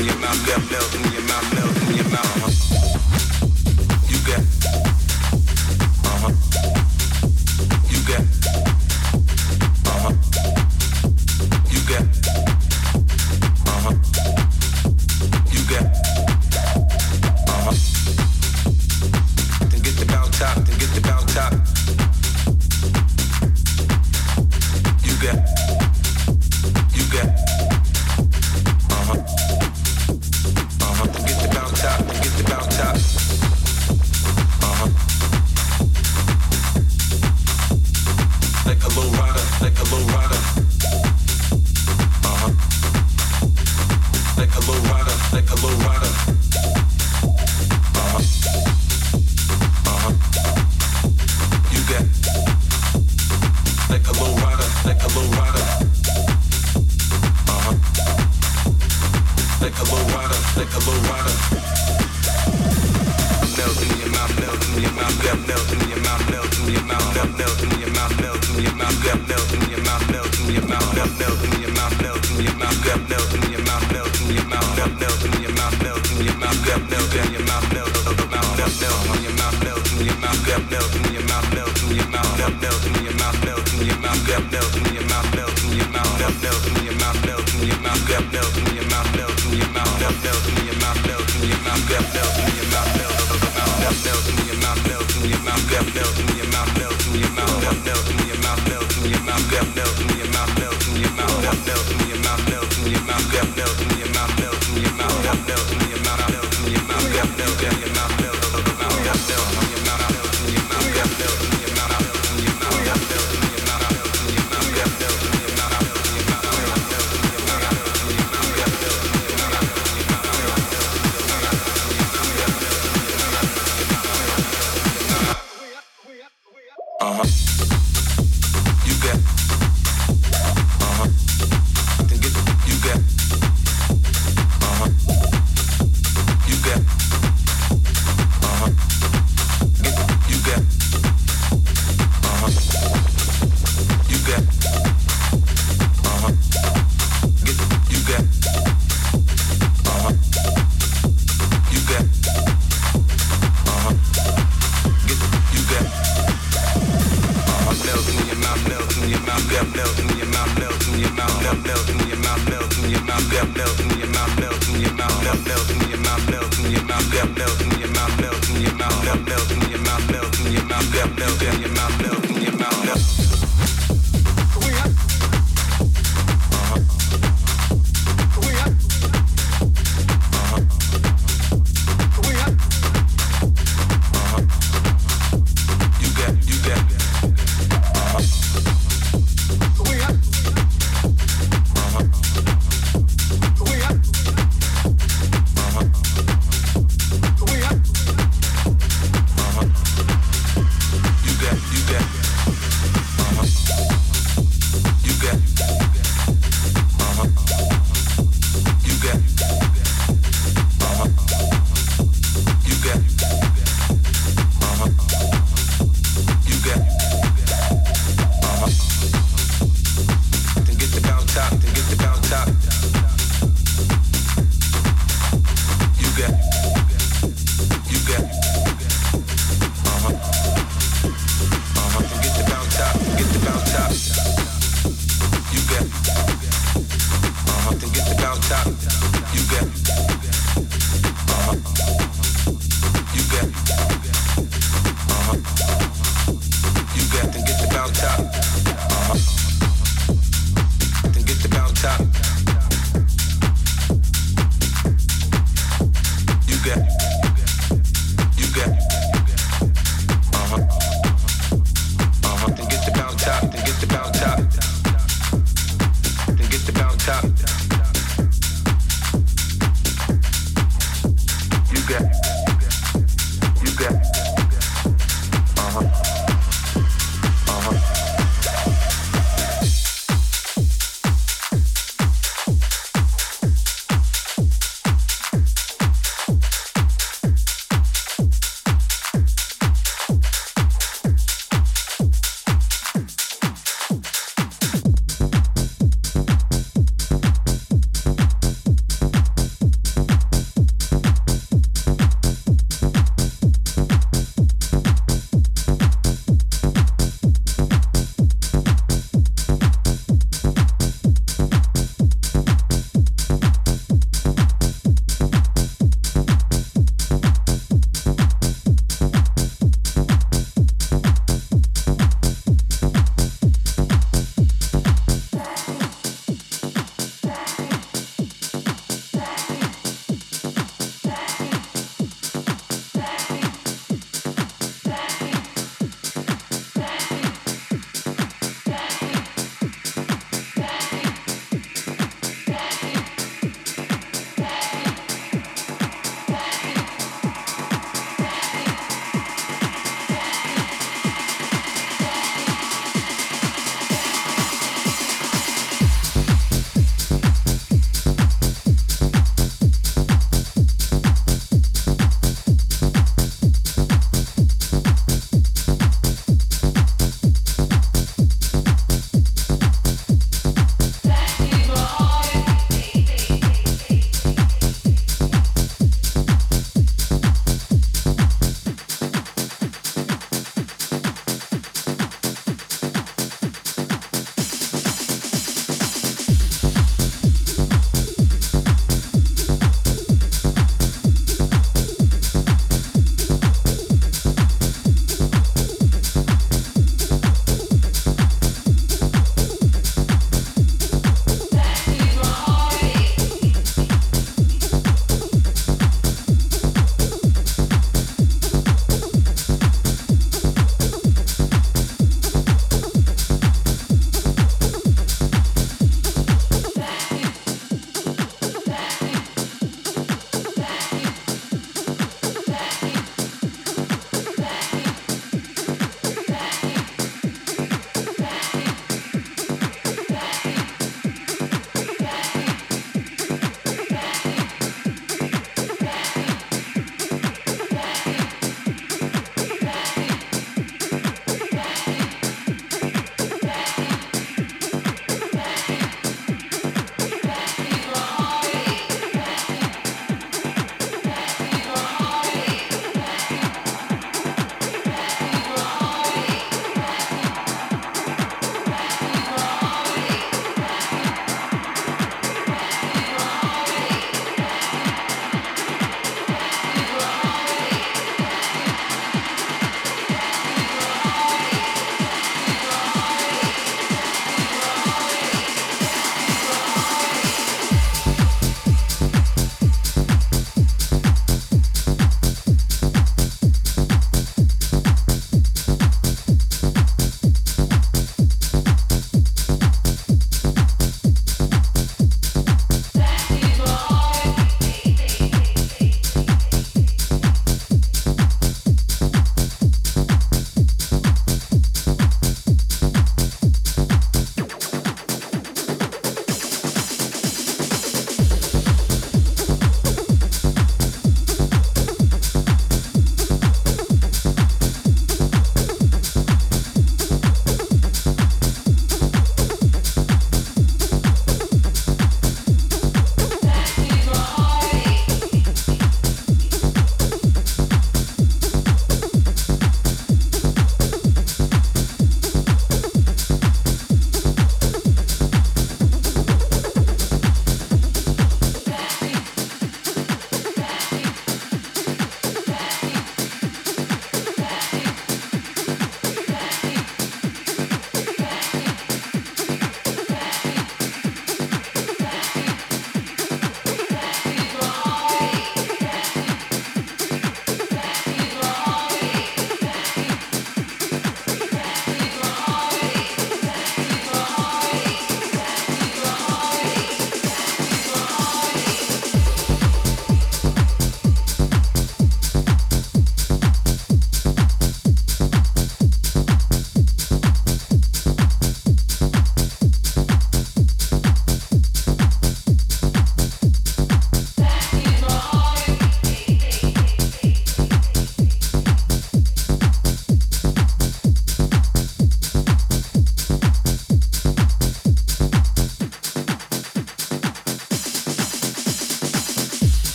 in your mouth, melt in your mouth, melt in your mouth. You got